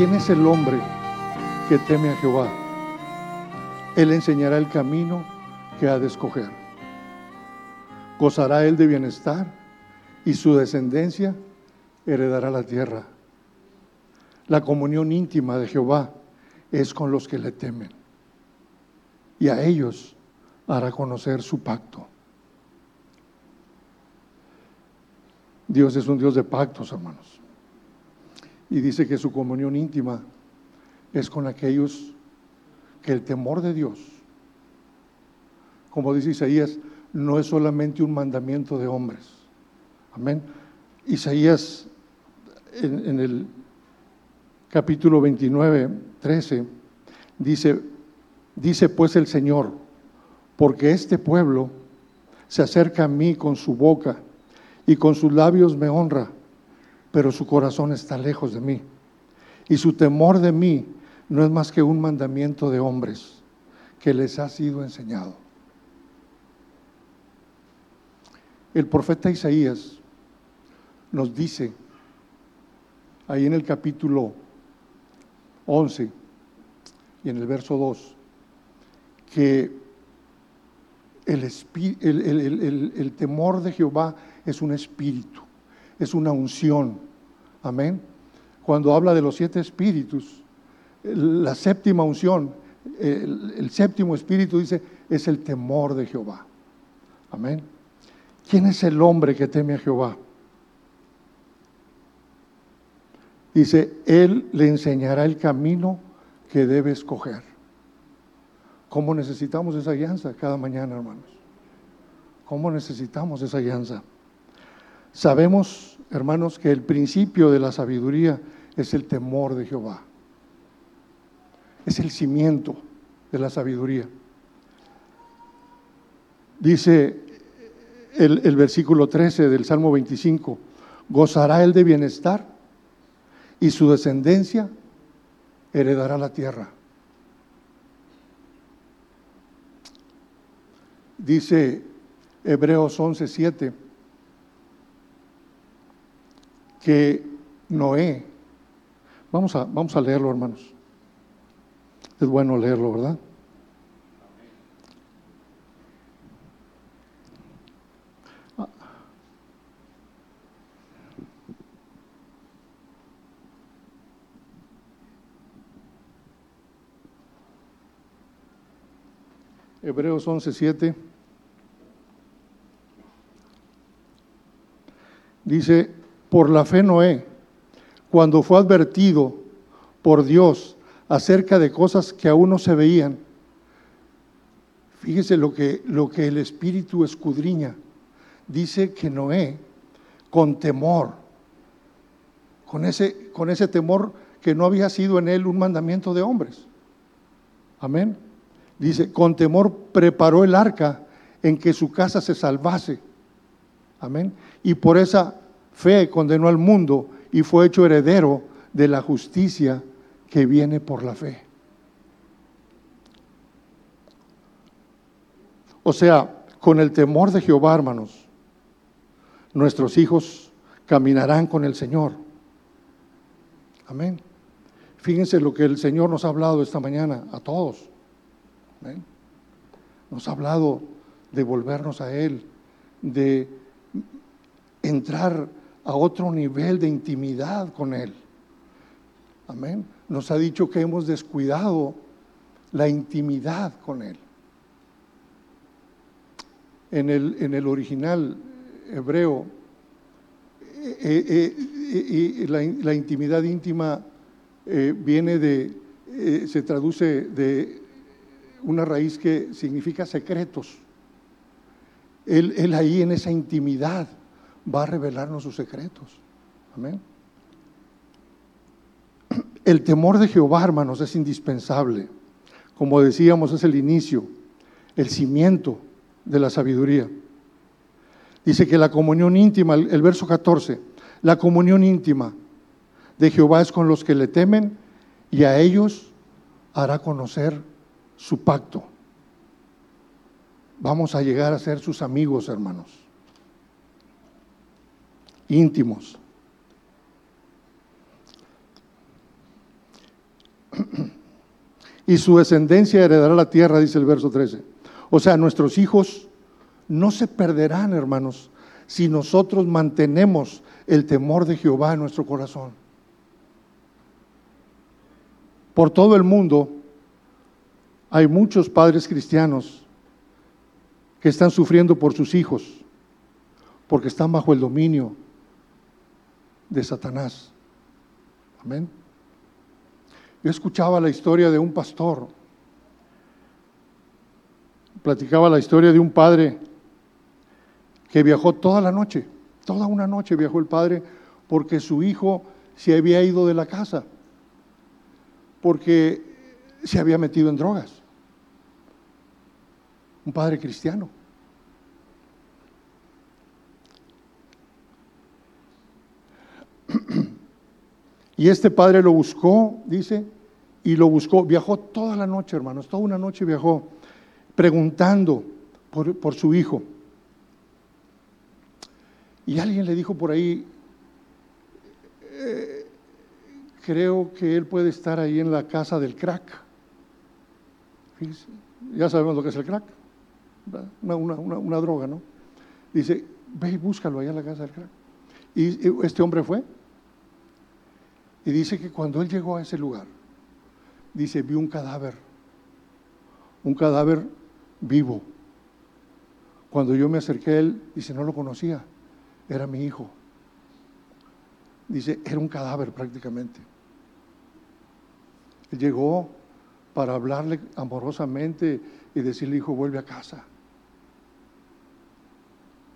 ¿quién es el hombre que teme a Jehová? Él enseñará el camino que ha de escoger. Gozará él de bienestar y su descendencia heredará la tierra. La comunión íntima de Jehová es con los que le temen y a ellos hará conocer su pacto. Dios es un Dios de pactos, hermanos. Y dice que su comunión íntima es con aquellos que el temor de Dios, como dice Isaías, no es solamente un mandamiento de hombres. Amén. Isaías en, el capítulo 29, 13, dice, dice pues el Señor, porque este pueblo se acerca a mí con su boca y con sus labios me honra, pero su corazón está lejos de mí. Y su temor de mí no es más que un mandamiento de hombres que les ha sido enseñado. El profeta Isaías nos dice ahí en el capítulo 11 y en el verso 2 que el, el, temor de Jehová es un espíritu, es una unción. Amén. Cuando habla de los siete espíritus, la séptima unción, el, séptimo espíritu dice, es el temor de Jehová. Amén. ¿Quién es el hombre que teme a Jehová? Dice, Él le enseñará el camino que debe escoger. ¿Cómo necesitamos esa alianza cada mañana, hermanos? ¿Cómo necesitamos esa alianza? Sabemos, hermanos, que el principio de la sabiduría es el temor de Jehová. Es el cimiento de la sabiduría. Dice el, versículo 13 del Salmo 25, gozará él de bienestar y su descendencia heredará la tierra. Dice Hebreos 11:7 que Noé, vamos a, vamos a leerlo hermanos, es bueno leerlo, ¿verdad? Hebreos 11:7 dice, por la fe Noé, cuando fue advertido por Dios acerca de cosas que aún no se veían, fíjese lo que, lo que el Espíritu escudriña, dice que Noé, con temor, con ese, con ese temor que no había sido en él un mandamiento de hombres. Amén Dice, con temor preparó el arca en que su casa se salvase. Amén. Y por esa fe condenó al mundo y fue hecho heredero de la justicia que viene por la fe. O sea, con el temor de Jehová, hermanos, nuestros hijos caminarán con el Señor. Amén. Fíjense lo que el Señor nos ha hablado esta mañana a todos. Nos ha hablado de volvernos a Él, de entrar a otro nivel de intimidad con Él. Amén. Nos ha dicho que hemos descuidado la intimidad con Él. En el, en el original hebreo, eh, eh, eh, la, la, intimidad íntima viene de, se traduce de una raíz que significa secretos. Él, ahí en esa intimidad va a revelarnos sus secretos. Amén. El temor de Jehová, hermanos, es indispensable. Como decíamos, es el inicio, el cimiento de la sabiduría. Dice que la comunión íntima, el verso 14, la comunión íntima de Jehová es con los que le temen y a ellos hará conocer su pacto. Vamos a llegar a ser sus amigos, hermanos, íntimos. y su descendencia heredará la tierra, dice el verso 13. O sea, nuestros hijos no se perderán, hermanos, si nosotros mantenemos el temor de Jehová en nuestro corazón. Por todo el mundo hay muchos padres cristianos que están sufriendo por sus hijos, porque están bajo el dominio de Satanás. Amén. Yo escuchaba la historia de un pastor, platicaba la historia de un padre que viajó toda la noche, toda una noche viajó el padre porque su hijo se había ido de la casa, porque se había metido en drogas. Un padre cristiano. Y este padre lo buscó, dice, y lo buscó. Viajó toda la noche, hermanos, toda una noche viajó preguntando por, su hijo. Y alguien le dijo por ahí, eh, creo que él puede estar ahí en la casa del crack. ya sabemos lo que es el crack, una, una, droga, ¿no? Dice, ve y búscalo allá en la casa del crack. Y este hombre fue, y dice que cuando él llegó a ese lugar, dice, vio un cadáver, un cadáver vivo. Cuando yo me acerqué a él, dice, no lo conocía, era mi hijo. Dice, era un cadáver prácticamente. Él llegó para hablarle amorosamente y decirle, hijo, vuelve a casa.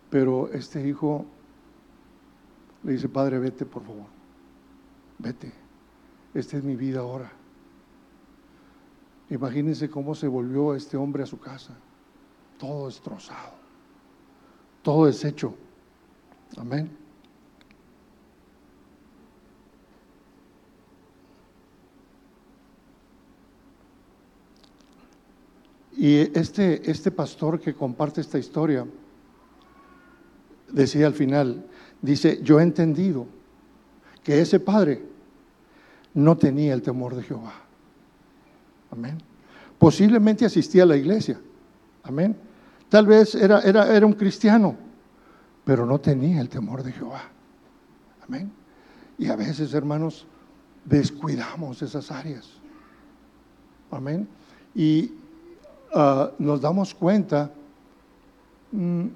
Pero este hijo le dice, padre, vete por favor vete, esta es mi vida ahora. Imagínense cómo se volvió este hombre a su casa, todo destrozado, todo deshecho. Amén. Y este, este pastor que comparte esta historia decía al final, dice, yo he entendido que ese padre no tenía el temor de Jehová. Amén. Posiblemente asistía a la iglesia. Amén. Tal vez era, era, era un cristiano, pero no tenía el temor de Jehová. Amén. Y a veces, hermanos, descuidamos esas áreas. Amén. Y ah, nos damos cuenta, mm,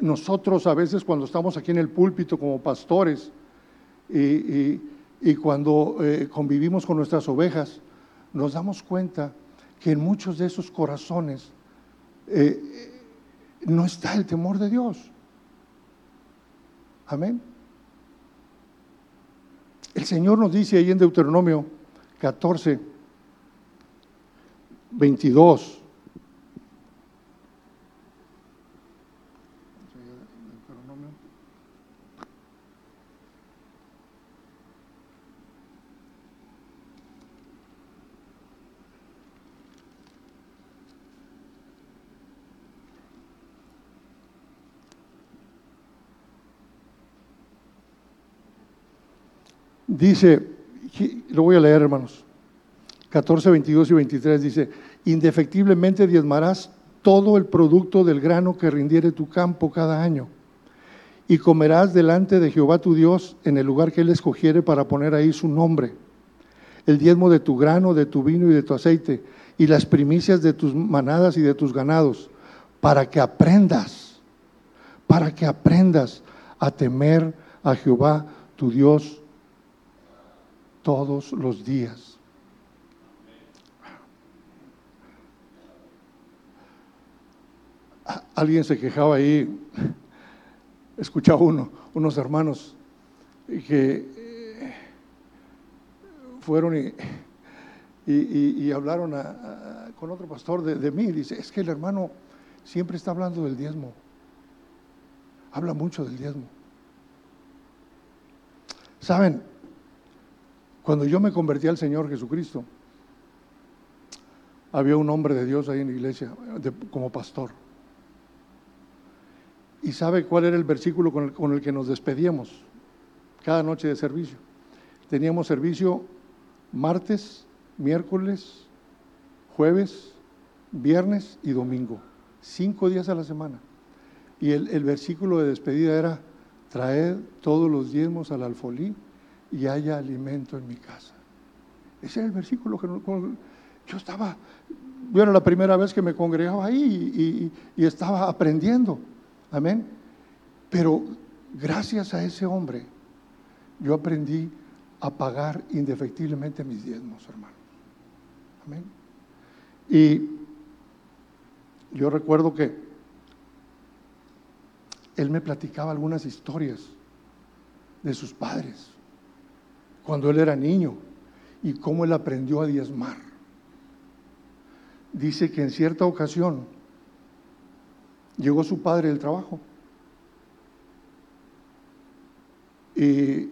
nosotros a veces cuando estamos aquí en el púlpito como pastores, y, cuando eh, convivimos con nuestras ovejas, nos damos cuenta que en muchos de esos corazones eh, no está el temor de Dios. Amén. El Señor nos dice ahí en Deuteronomio 14, 22, Dice, lo voy a leer hermanos, 14, 22 y 23 dice, indefectiblemente diezmarás todo el producto del grano que rindiere tu campo cada año, y comerás delante de Jehová tu Dios en el lugar que él escogiere para poner ahí su nombre, el diezmo de tu grano, de tu vino y de tu aceite, y las primicias de tus manadas y de tus ganados, para que aprendas, para que aprendas a temer a Jehová tu Dios todos los días. Alguien se quejaba ahí, escuchaba uno, unos hermanos que eh, fueron y, hablaron con otro pastor de, de mí. Dice, es que el hermano siempre está hablando del diezmo. Habla mucho del diezmo. Saben, cuando yo me convertí al Señor Jesucristo, había un hombre de Dios ahí en la iglesia como pastor. ¿Y sabe cuál era el versículo con el, el, que nos despedíamos cada noche de servicio? Teníamos servicio martes, miércoles, jueves, viernes y domingo. Cinco días a la semana. Y el, versículo de despedida era, traed todos los diezmos al alfolí y haya alimento en mi casa. Ese era el versículo que yo estaba, bueno, la primera vez que me congregaba ahí y, y estaba aprendiendo. Amén. Pero gracias a ese hombre, yo aprendí a pagar indefectiblemente mis diezmos, hermanos. Amén. Y yo recuerdo que él me platicaba algunas historias de sus padres, cuando él era niño, y cómo él aprendió a diezmar. Dice que en cierta ocasión llegó su padre del trabajo y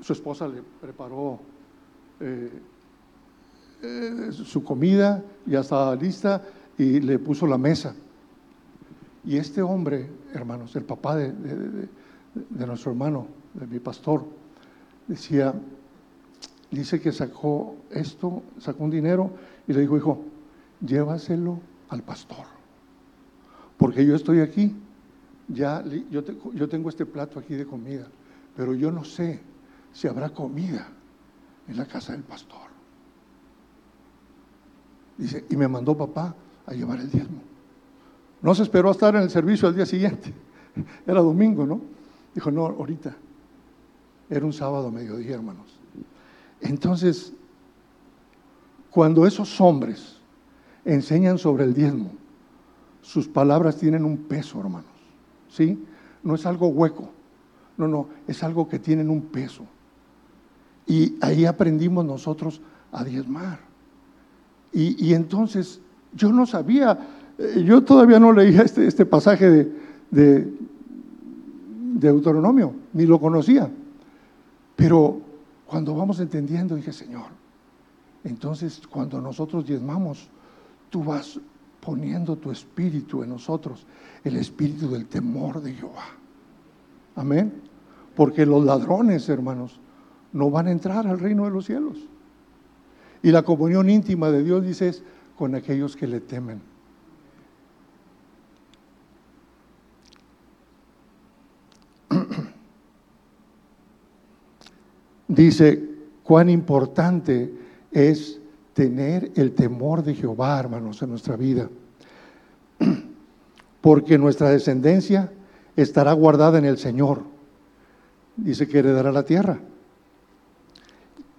su esposa le preparó eh, eh, su comida, ya estaba lista y le puso la mesa. Y este hombre, hermanos, el papá de, nuestro hermano, de mi pastor, decía, dice que sacó esto, sacó un dinero y le dijo, hijo, llévaselo al pastor, porque yo estoy aquí, ya yo, yo tengo este plato aquí de comida, pero yo no sé si habrá comida en la casa del pastor. Dice, y me mandó papá a llevar el diezmo. No se esperó a estar en el servicio al día siguiente. Era domingo, ¿no? Dijo, no, ahorita. Era un sábado mediodía, hermanos. Entonces, cuando esos hombres enseñan sobre el diezmo, sus palabras tienen un peso, hermanos. ¿Sí? No es algo hueco. No, no, es algo que tienen un peso. Y ahí aprendimos nosotros a diezmar. Y, entonces yo no sabía, eh, yo todavía no leía este, este pasaje de, de, Deuteronomio, ni lo conocía. Pero cuando vamos entendiendo, dije, Señor, entonces cuando nosotros diezmamos, tú vas poniendo tu espíritu en nosotros, el espíritu del temor de Jehová. Amén. Porque los ladrones, hermanos, no van a entrar al reino de los cielos. Y la comunión íntima de Dios, dice, es con aquellos que le temen. dice cuán importante es tener el temor de Jehová, hermanos, en nuestra vida. Porque nuestra descendencia estará guardada en el Señor. Dice que heredará la tierra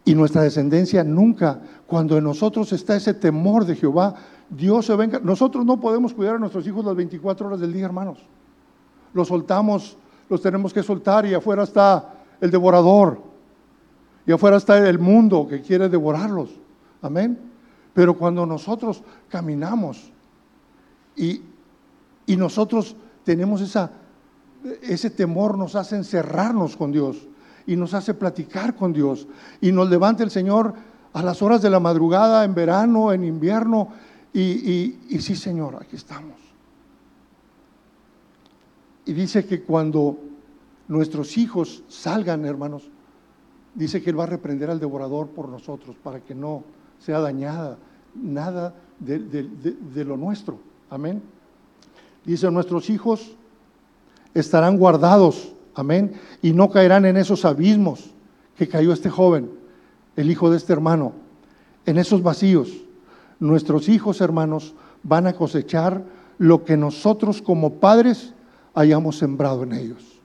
y nuestra descendencia nunca, cuando en nosotros está ese temor de Jehová, Dios se venga. Nosotros no podemos cuidar a nuestros hijos las 24 horas del día, hermanos. Los soltamos, los tenemos que soltar y afuera está el devorador. Y afuera está el mundo que quiere devorarlos. Amén. Pero cuando nosotros caminamos y, y nosotros tenemos esa, ese temor, nos hace encerrarnos con Dios y nos hace platicar con Dios. Y nos levanta el Señor a las horas de la madrugada, en verano, en invierno. Y, y, sí, Señor, aquí estamos. Y dice que cuando nuestros hijos salgan, hermanos, dice que Él va a reprender al devorador por nosotros para que no sea dañada nada de, lo nuestro. Amén. Dice, nuestros hijos estarán guardados Amén. Y no caerán en esos abismos que cayó este joven, el hijo de este hermano, en esos vacíos. Nuestros hijos, hermanos, van a cosechar lo que nosotros como padres hayamos sembrado en ellos.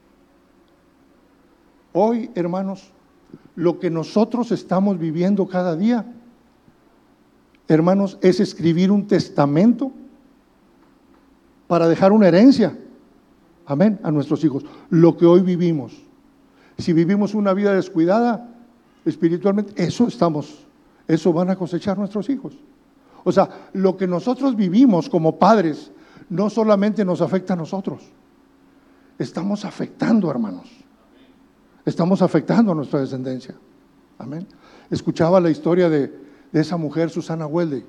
Hoy, hermanos, lo que nosotros estamos viviendo cada día, hermanos, es escribir un testamento para dejar una herencia amén, a nuestros hijos, lo que hoy vivimos. Si vivimos una vida descuidada espiritualmente, eso estamos, eso van a cosechar nuestros hijos. O sea, lo que nosotros vivimos como padres no solamente nos afecta a nosotros, estamos afectando, hermanos. Estamos afectando a nuestra descendencia. Amén. Escuchaba la historia de, esa mujer, Susana Huelde.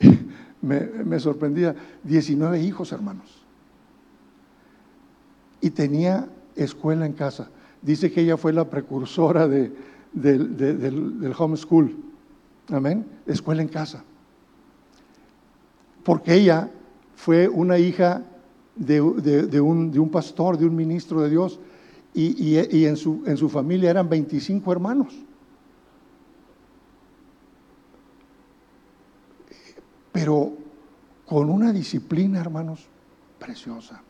Me, me sorprendía, 19 hijos, hermanos y tenía escuela en casa. Dice que ella fue la precursora de, del, del, homeschool. Amén. Escuela en casa. Porque ella fue una hija de, un, pastor, de un ministro de Dios, y, en, su, en su familia eran 25 hermanos. Pero con una disciplina, hermanos, preciosa.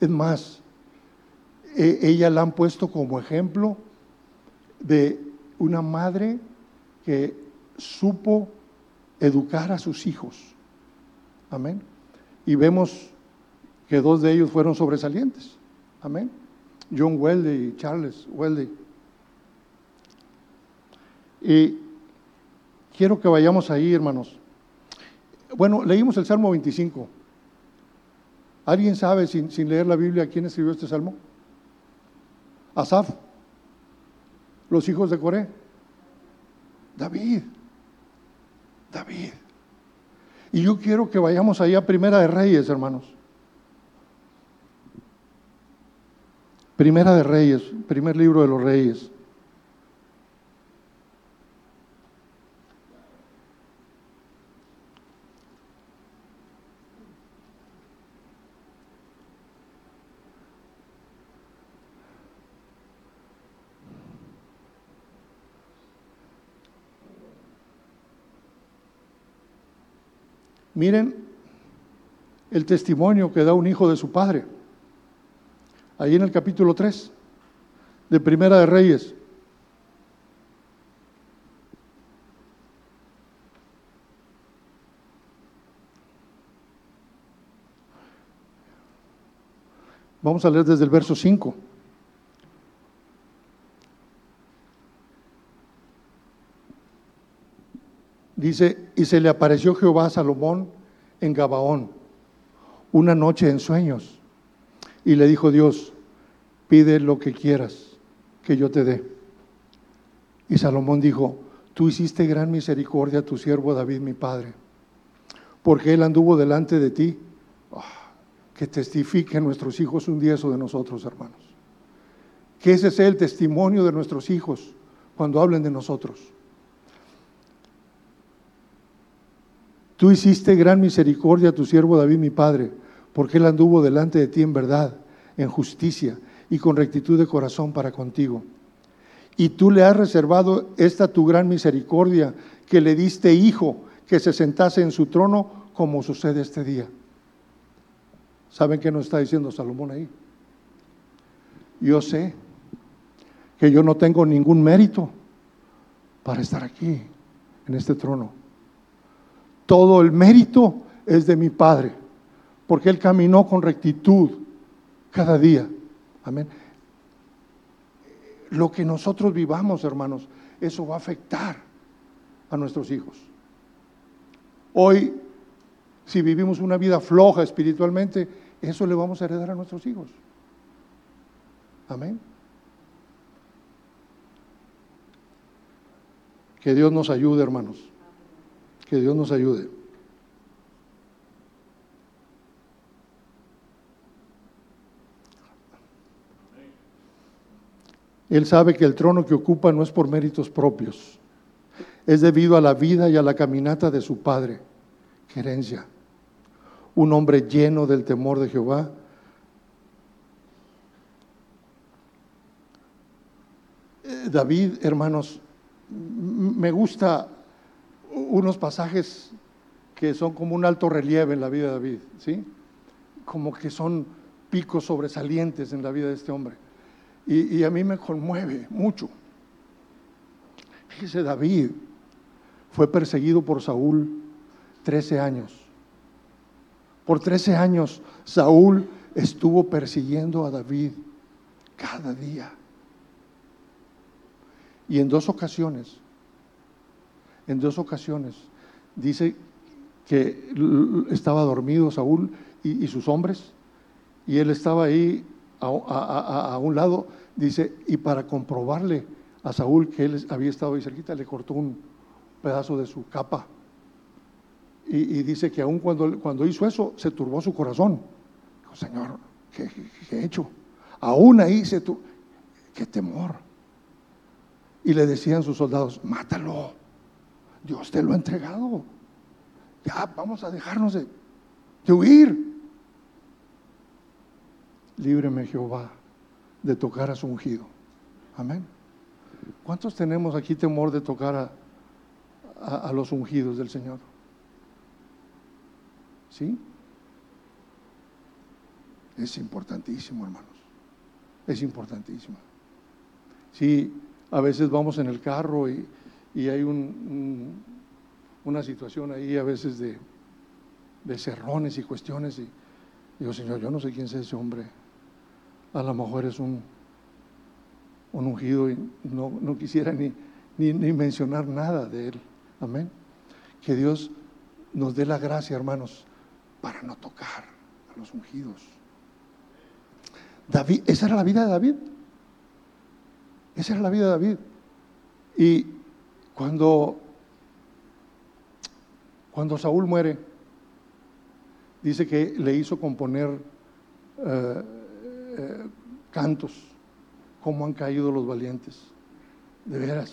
Es más, e, ella la han puesto como ejemplo de una madre que supo educar a sus hijos. Amén. Y vemos que dos de ellos fueron sobresalientes. Amén. John Weldey y Charles Weldey. Y quiero que vayamos ahí, hermanos. Bueno, leímos el Salmo 25. ¿Alguien sabe, sin, sin leer la Biblia, quién escribió este salmo? Asaf. Los hijos de Coré. David. David. Y yo quiero que vayamos ahí a Primera de Reyes, hermanos. Primera de Reyes, primer libro de los Reyes. Miren el testimonio que da un hijo de su padre. Ahí en el capítulo 3 de Primera de Reyes. Vamos a leer desde el verso 5. Dice, y se le apareció Jehová a Salomón en Gabaón, una noche en sueños, y le dijo Dios, pide lo que quieras que yo te dé. Y Salomón dijo, tú hiciste gran misericordia a tu siervo David, mi padre, porque él anduvo delante de ti. Ah, que testifique nuestros hijos un día eso de nosotros, hermanos. Que ese sea el testimonio de nuestros hijos cuando hablen de nosotros. Tú hiciste gran misericordia a tu siervo David, mi padre, porque él anduvo delante de ti en verdad, en justicia y con rectitud de corazón para contigo. Y tú le has reservado esta tu gran misericordia, que le diste hijo, que se sentase en su trono, como sucede este día. ¿Saben qué nos está diciendo Salomón ahí? Yo sé que yo no tengo ningún mérito para estar aquí, en este trono todo el mérito es de mi Padre, porque Él caminó con rectitud cada día. Amén. Lo que nosotros vivamos, hermanos, eso va a afectar a nuestros hijos. Hoy, si vivimos una vida floja espiritualmente, eso le vamos a heredar a nuestros hijos. Amén. Que Dios nos ayude, hermanos. Que Dios nos ayude. Él sabe que el trono que ocupa no es por méritos propios, es debido a la vida y a la caminata de su padre, Querencia, un hombre lleno del temor de Jehová. Eh, David, hermanos, me gusta unos pasajes que son como un alto relieve en la vida de David, ¿sí? Como que son picos sobresalientes en la vida de este hombre. Y, a mí me conmueve mucho. Fíjese, David fue perseguido por Saúl 13 años. Por 13 años Saúl estuvo persiguiendo a David cada día. Y en dos ocasiones en dos ocasiones. Dice que estaba dormido Saúl y, sus hombres, y él estaba ahí a, un lado, dice, y para comprobarle a Saúl que él había estado ahí cerquita, le cortó un pedazo de su capa. Y, dice que aún cuando, cuando hizo eso, se turbó su corazón. Dijo, Señor, ¿qué, he hecho? Aún ahí se turbó. ¡Qué temor! Y le decían sus soldados, mátalo, Dios te lo ha entregado. Ya vamos a dejarnos de, de huir. Líbreme Jehová de tocar a su ungido. Amén. ¿Cuántos tenemos aquí temor de tocar a, a, los ungidos del Señor? ¿Sí? Es importantísimo, hermanos. Es importantísimo. Sí, a veces vamos en el carro y, hay una situación ahí a veces de, de cerrones y cuestiones y digo, Señor, yo no sé quién es ese hombre. A lo mejor es un, un ungido y no, no quisiera ni, ni, ni mencionar nada de él. Amén. Que Dios nos dé la gracia, hermanos, para no tocar a los ungidos. David, esa era la vida de David. Esa era la vida de David. Y cuando, cuando Saúl muere, dice que le hizo componer eh, eh, cantos, como han caído los valientes. De veras.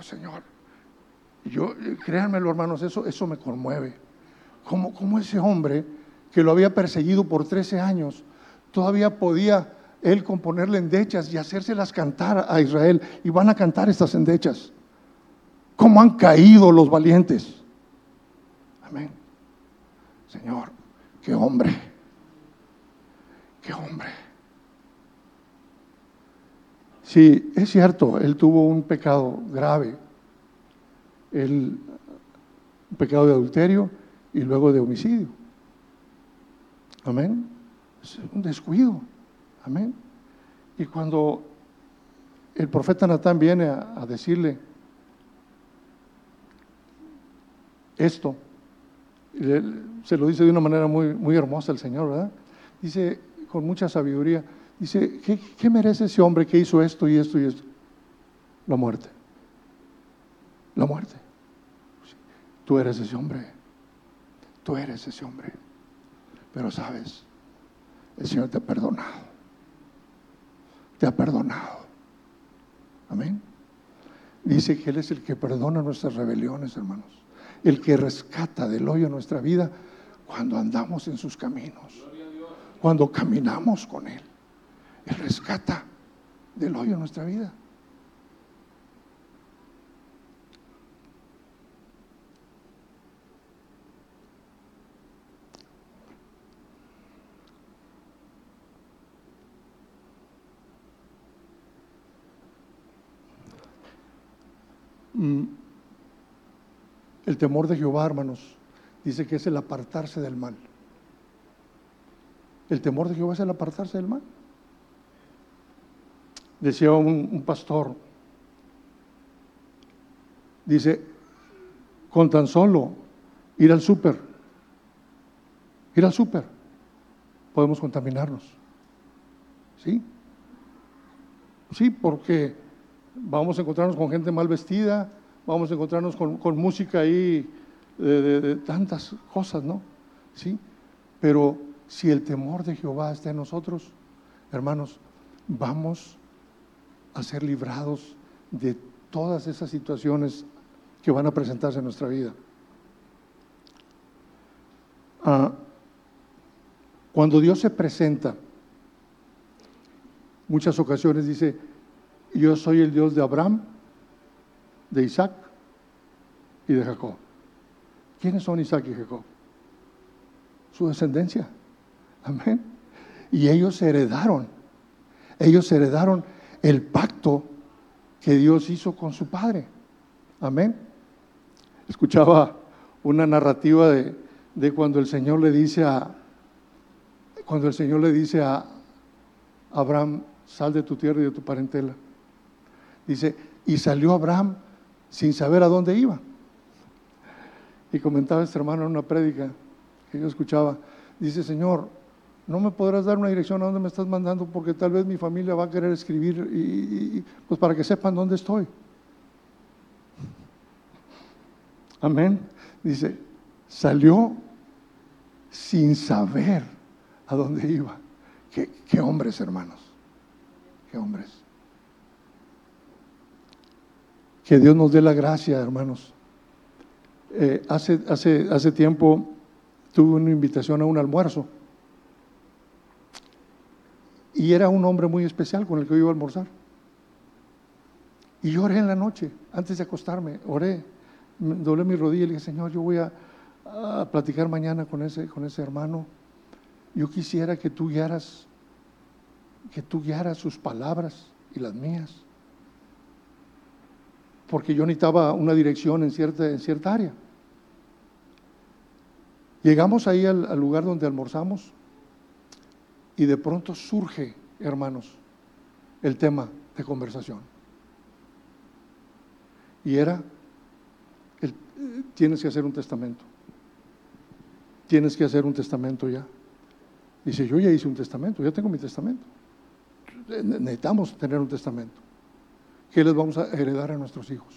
Señor, yo, créanmelo hermanos, eso, eso me conmueve. Como, como ese hombre que lo había perseguido por 13 años, todavía podía él componerle endechas y hacérselas cantar a Israel. Y van a cantar estas endechas. ¿Cómo han caído los valientes? Amén. Señor, qué hombre. Qué hombre. Sí, es cierto, él tuvo un pecado grave. El pecado de adulterio y luego de homicidio. Amén. Es un descuido. Amén. Y cuando el profeta Natán viene a, decirle esto, se lo dice de una manera muy, muy hermosa el Señor, ¿verdad? Dice con mucha sabiduría, dice, ¿qué, ¿qué merece ese hombre que hizo esto y esto y esto? La muerte. La muerte. Tú eres ese hombre. Tú eres ese hombre. Pero sabes, el Señor te ha perdonado te ha perdonado. Amén. Dice que Él es el que perdona nuestras rebeliones, hermanos. El que rescata del hoyo nuestra vida cuando andamos en sus caminos. Cuando caminamos con Él. Él rescata del hoyo nuestra vida. Mm. el temor de Jehová, hermanos, dice que es el apartarse del mal. El temor de Jehová es el apartarse del mal. Decía un, pastor, dice, con tan solo ir al súper, ir al súper, podemos contaminarnos. ¿Sí? Sí, porque vamos a encontrarnos con gente mal vestida, vamos a encontrarnos con, música ahí de, tantas cosas, ¿no? Sí, pero si el temor de Jehová está en nosotros, hermanos, vamos a ser librados de todas esas situaciones que van a presentarse en nuestra vida. Ah, cuando Dios se presenta, muchas ocasiones dice, yo soy el Dios de Abraham, de Isaac y de Jacob. ¿Quiénes son Isaac y Jacob? Su descendencia. Amén. Y ellos heredaron, ellos heredaron el pacto que Dios hizo con su padre. Amén. Escuchaba una narrativa de, de cuando el Señor le dice a, cuando el Señor le dice a Abraham, sal de tu tierra y de tu parentela. Dice, y salió Abraham sin saber a dónde iba. Y comentaba este hermano en una prédica que yo escuchaba, dice, Señor, no me podrás dar una dirección a dónde me estás mandando porque tal vez mi familia va a querer escribir y, pues para que sepan dónde estoy. Amén. Dice, salió sin saber a dónde iba. qué hombres, hermanos. Qué hombres. Que Dios nos dé la gracia, hermanos. Eh, hace, hace, hace tiempo tuve una invitación a un almuerzo y era un hombre muy especial con el que yo iba a almorzar. Y yo oré en la noche, antes de acostarme, oré, doblé mi rodilla y le dije, Señor, yo voy a, platicar mañana con ese, con ese hermano. Yo quisiera que tú guiaras, que tú guiaras sus palabras y las mías. Porque yo necesitaba una dirección en cierta, en cierta área. Llegamos ahí al lugar donde almorzamos y de pronto surge, hermanos, el tema de conversación. Y era, tienes que hacer un testamento. Tienes que hacer un testamento ya. Dice, yo ya hice un testamento, ya tengo mi testamento. Necesitamos tener un testamento. ¿Qué les vamos a heredar a nuestros hijos?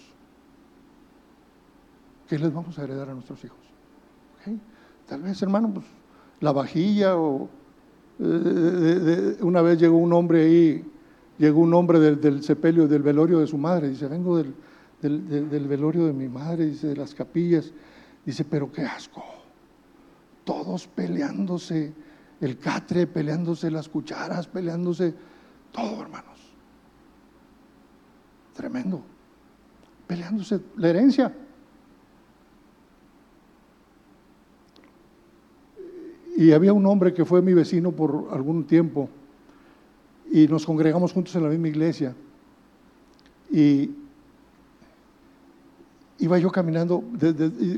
¿Qué les vamos a heredar a nuestros hijos? Tal vez, hermano, pues, la vajilla o una vez llegó un hombre ahí, llegó un hombre del, sepelio, del velorio de su madre, dice, vengo del, del, velorio de mi madre, dice, de las capillas, dice, pero qué asco, todos peleándose, el catre, peleándose las cucharas, peleándose, todo hermanos, tremendo, peleándose la herencia. Y había un hombre que fue mi vecino por algún tiempo y nos congregamos juntos en la misma iglesia. Y iba yo caminando,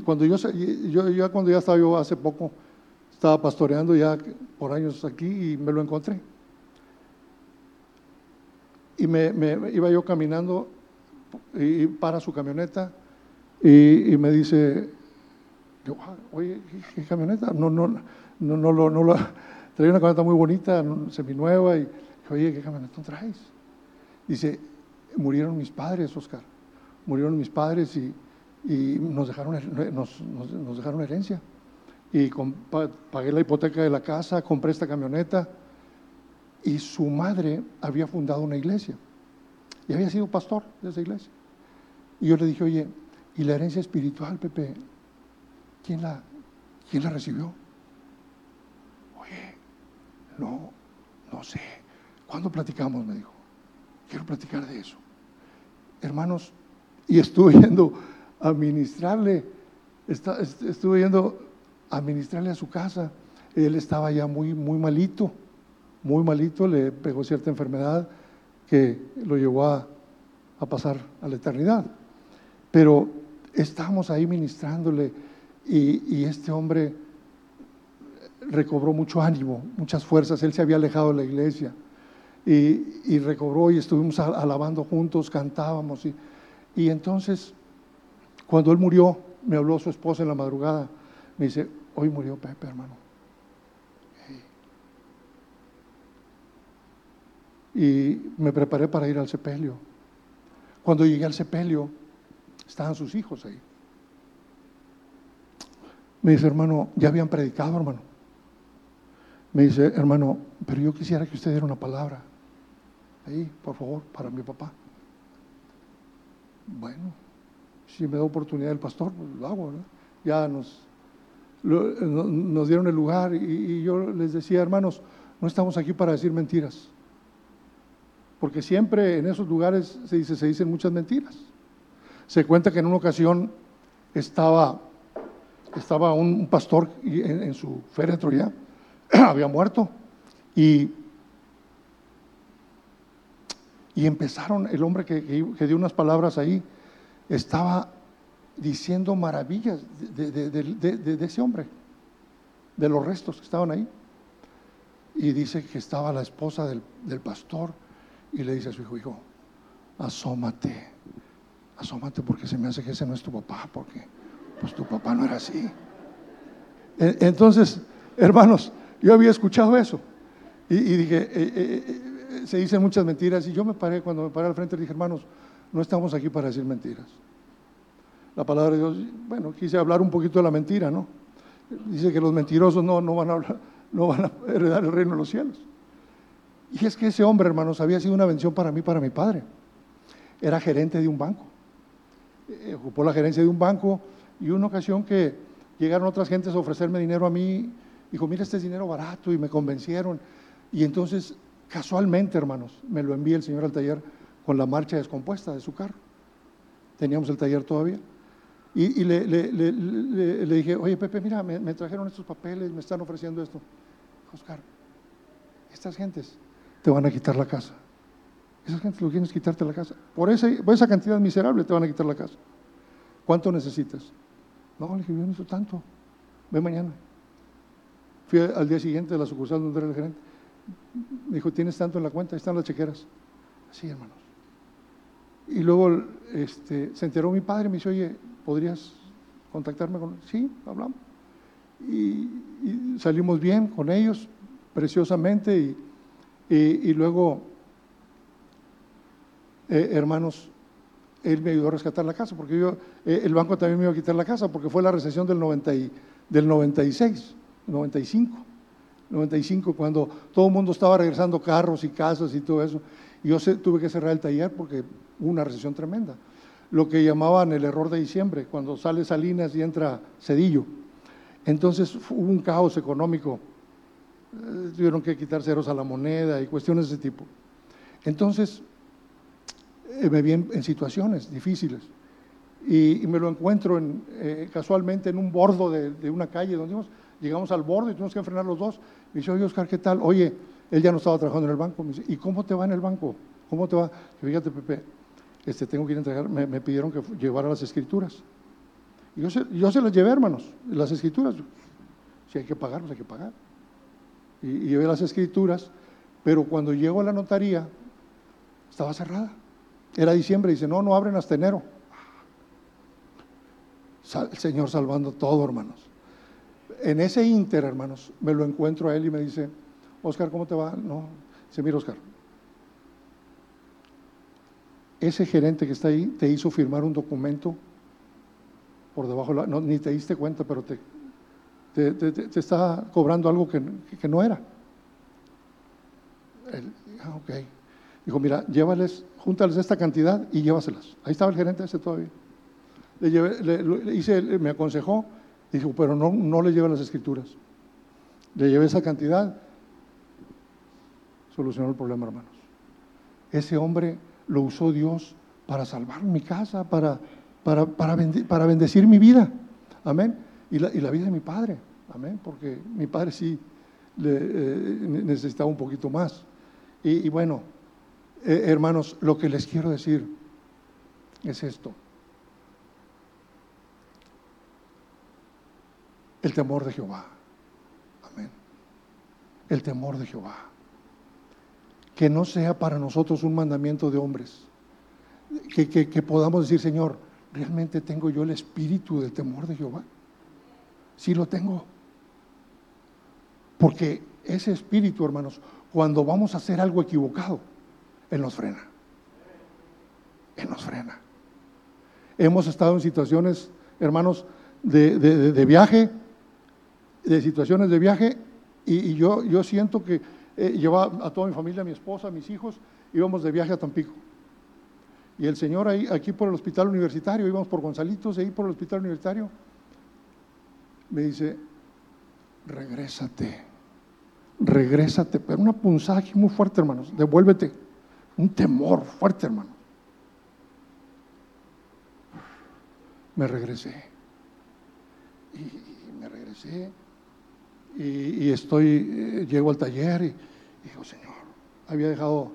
cuando yo, yo, ya cuando ya estaba yo hace poco, estaba pastoreando ya por años aquí y me lo encontré. Y me, iba yo caminando y para su camioneta y, me dice, ah, oye, ¿qué, camioneta? No, no, no, no, no, no traía una camioneta muy bonita, seminueva, y dije, oye, ¿qué camioneta traes? Dice, murieron mis padres, Oscar, murieron mis padres y, nos, dejaron, nos, nos, dejaron herencia. Y pagué la hipoteca de la casa, compré esta camioneta, y su madre había fundado una iglesia, y había sido pastor de esa iglesia. Y yo le dije, oye, ¿y la herencia espiritual, Pepe? ¿Quién la, quién la recibió? No, no sé. ¿Cuándo platicamos? Me dijo. Quiero platicar de eso. Hermanos, y estuve yendo a ministrarle, estuve yendo a ministrarle a su casa. Él estaba ya muy, muy malito, muy malito, le pegó cierta enfermedad que lo llevó a, pasar a la eternidad. Pero estábamos ahí ministrándole y este hombre recobró mucho ánimo, muchas fuerzas. Él se había alejado de la iglesia y, recobró y estuvimos alabando juntos, cantábamos. Y, y entonces, cuando él murió, me habló su esposa en la madrugada. Me dice, hoy murió Pepe, hermano. Y me preparé para ir al sepelio. Cuando llegué al sepelio, estaban sus hijos ahí. Me dice, hermano, ya habían predicado, hermano me dice, hermano, pero yo quisiera que usted diera una palabra ahí, por favor, para mi papá. Bueno, si me da oportunidad el pastor, pues lo hago. Ya nos, nos dieron el lugar y, yo les decía, hermanos, no estamos aquí para decir mentiras. Porque siempre en esos lugares se, dice, se dicen muchas mentiras. Se cuenta que en una ocasión estaba, estaba un, pastor en, en su féretro ya había muerto. Y, y empezaron, el hombre que, dio unas palabras ahí, estaba diciendo maravillas de, ese hombre, de los restos que estaban ahí. Y dice que estaba la esposa del, del pastor y le dice a su hijo, hijo, asómate, asómate porque se me hace que ese no es tu papá, porque pues tu papá no era así. E, entonces, hermanos, yo había escuchado eso y, dije, eh, eh, eh, se dicen muchas mentiras y yo me paré, cuando me paré al frente dije, hermanos, no estamos aquí para decir mentiras. La palabra de Dios, bueno, quise hablar un poquito de la mentira, ¿no? Dice que los mentirosos no, no, van, a no van a heredar el reino de los cielos. Y es que ese hombre, hermanos, había sido una bendición para mí, para mi padre. Era gerente de un banco. ocupó la gerencia de un banco y una ocasión que llegaron otras gentes a ofrecerme dinero a mí, dijo, mira, este es dinero barato y me convencieron. Y entonces, casualmente, hermanos, me lo envía el Señor al taller con la marcha descompuesta de su carro. Teníamos el taller todavía. Y, le, dije, oye Pepe, mira, me, trajeron estos papeles, me están ofreciendo esto. Oscar, estas gentes te van a quitar la casa. Esas gentes lo quieren quitarte la casa. Por esa, por esa cantidad miserable te van a quitar la casa. ¿Cuánto necesitas? No, le dije, yo no necesito tanto. Ve mañana. Fui al día siguiente de la sucursal donde era el gerente. Me dijo, ¿tienes tanto en la cuenta? Ahí están las chequeras. Así, hermanos. Y luego este, se enteró mi padre, me dice, oye, ¿podrías contactarme con Sí, hablamos. Y, salimos bien con ellos, preciosamente, y, luego, eh, hermanos, él me ayudó a rescatar la casa, porque eh, el banco también me iba a quitar la casa, porque fue la recesión del, 90 del 96, 95, 95, cuando todo el mundo estaba regresando carros y casas y todo eso. Yo tuve que cerrar el taller porque hubo una recesión tremenda lo que llamaban el error de diciembre, cuando sale Salinas y entra Cedillo. Entonces hubo un caos económico, eh, tuvieron que quitar ceros a la moneda y cuestiones de ese tipo. Entonces eh, me vi en, situaciones difíciles y, me lo encuentro eh, casualmente en un bordo de, una calle donde llegamos al borde y tuvimos que enfrenar los dos. Me dice, oye Oscar, ¿qué tal? Oye, él ya no estaba trabajando en el banco. Me dice, ¿y cómo te va en el banco? ¿Cómo te va? fíjate, Pepe, este, tengo que ir a entregar, me, pidieron que llevara las escrituras. Y yo se, las llevé, hermanos, las escrituras. Si hay que pagar, pues hay que pagar. Y, y llevé las escrituras, pero cuando llego a la notaría, estaba cerrada. Era diciembre, dice, no, no abren hasta enero. el Señor salvando todo, hermanos. En ese inter, hermanos, me lo encuentro a él y me dice, Oscar, ¿cómo te va? No, dice, mira, Oscar, ese gerente que está ahí te hizo firmar un documento por debajo, no, ni te diste cuenta, pero te, te, está cobrando algo que, no era. ah, ok. Dijo, mira, llévales, júntales esta cantidad y llévaselas. Ahí estaba el gerente ese todavía. Le, llevé, le, hice, me aconsejó, dijo, pero no, no le lleven las escrituras. Le llevé esa cantidad, solucionó el problema, hermanos. Ese hombre lo usó Dios para salvar mi casa, para, para, para, bendecir mi vida. Amén. Y la, vida de mi padre. Amén. Porque mi padre sí eh, necesitaba un poquito más. Y, bueno, eh, hermanos, lo que les quiero decir es esto. El temor de Jehová. Amén. El temor de Jehová que no sea para nosotros un mandamiento de hombres, que, podamos decir, Señor, ¿realmente tengo yo el espíritu del temor de Jehová? Sí lo tengo. Porque ese espíritu, hermanos, cuando vamos a hacer algo equivocado, Él nos frena. Él nos frena. Hemos estado en situaciones, hermanos, de, viaje, de situaciones de viaje, y, yo, yo siento que eh, llevaba a toda mi familia, a mi esposa, a mis hijos, íbamos de viaje a Tampico. Y el Señor ahí, aquí por el hospital universitario, íbamos por Gonzalitos, ahí por el hospital universitario, me dice, regrésate, regrésate, pero una punzaje muy fuerte, hermanos, devuélvete, un temor fuerte, hermano. Me regresé. Y, me regresé. Y, estoy, eh, llego al taller y, Dijo, Señor, había dejado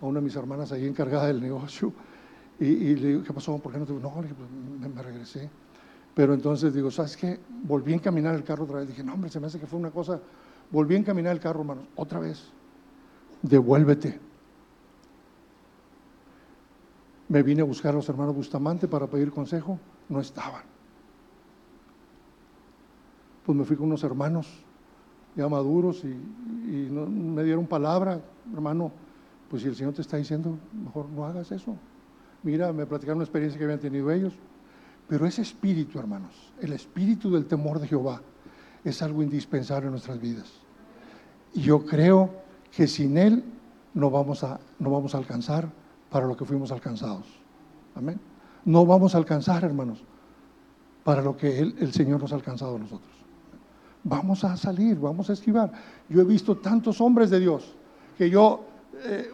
a una de mis hermanas ahí encargada del negocio y, le digo, ¿qué pasó? ¿Por qué no te No, le dije, pues, me, regresé. Pero entonces digo, ¿sabes qué? Volví a encaminar el carro otra vez. Dije, no, hombre, se me hace que fue una cosa. Volví a encaminar el carro, hermanos, otra vez. Devuélvete. Me vine a buscar a los hermanos Bustamante para pedir consejo. No estaban. Pues me fui con unos hermanos ya maduros y, me dieron palabra, hermano, pues si el Señor te está diciendo, mejor no hagas eso. Mira, me platicaron una experiencia que habían tenido ellos. Pero ese espíritu, hermanos, el espíritu del temor de Jehová, es algo indispensable en nuestras vidas. Y yo creo que sin él no vamos a, no vamos a alcanzar para lo que fuimos alcanzados. Amén. no vamos a alcanzar, hermanos, para lo que el Señor nos ha alcanzado a nosotros. Vamos a salir, vamos a esquivar. Yo he visto tantos hombres de Dios que yo, eh,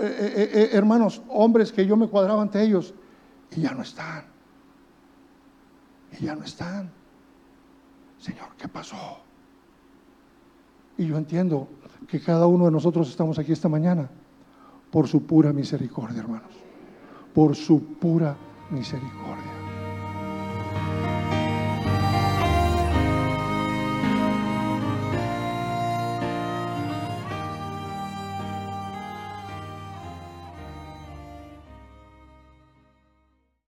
eh, eh, hermanos, hombres que yo me cuadraba ante ellos y ya no están. Y ya no están. Señor, ¿qué pasó? Y yo entiendo que cada uno de nosotros estamos aquí esta mañana por su pura misericordia, hermanos. Por su pura misericordia.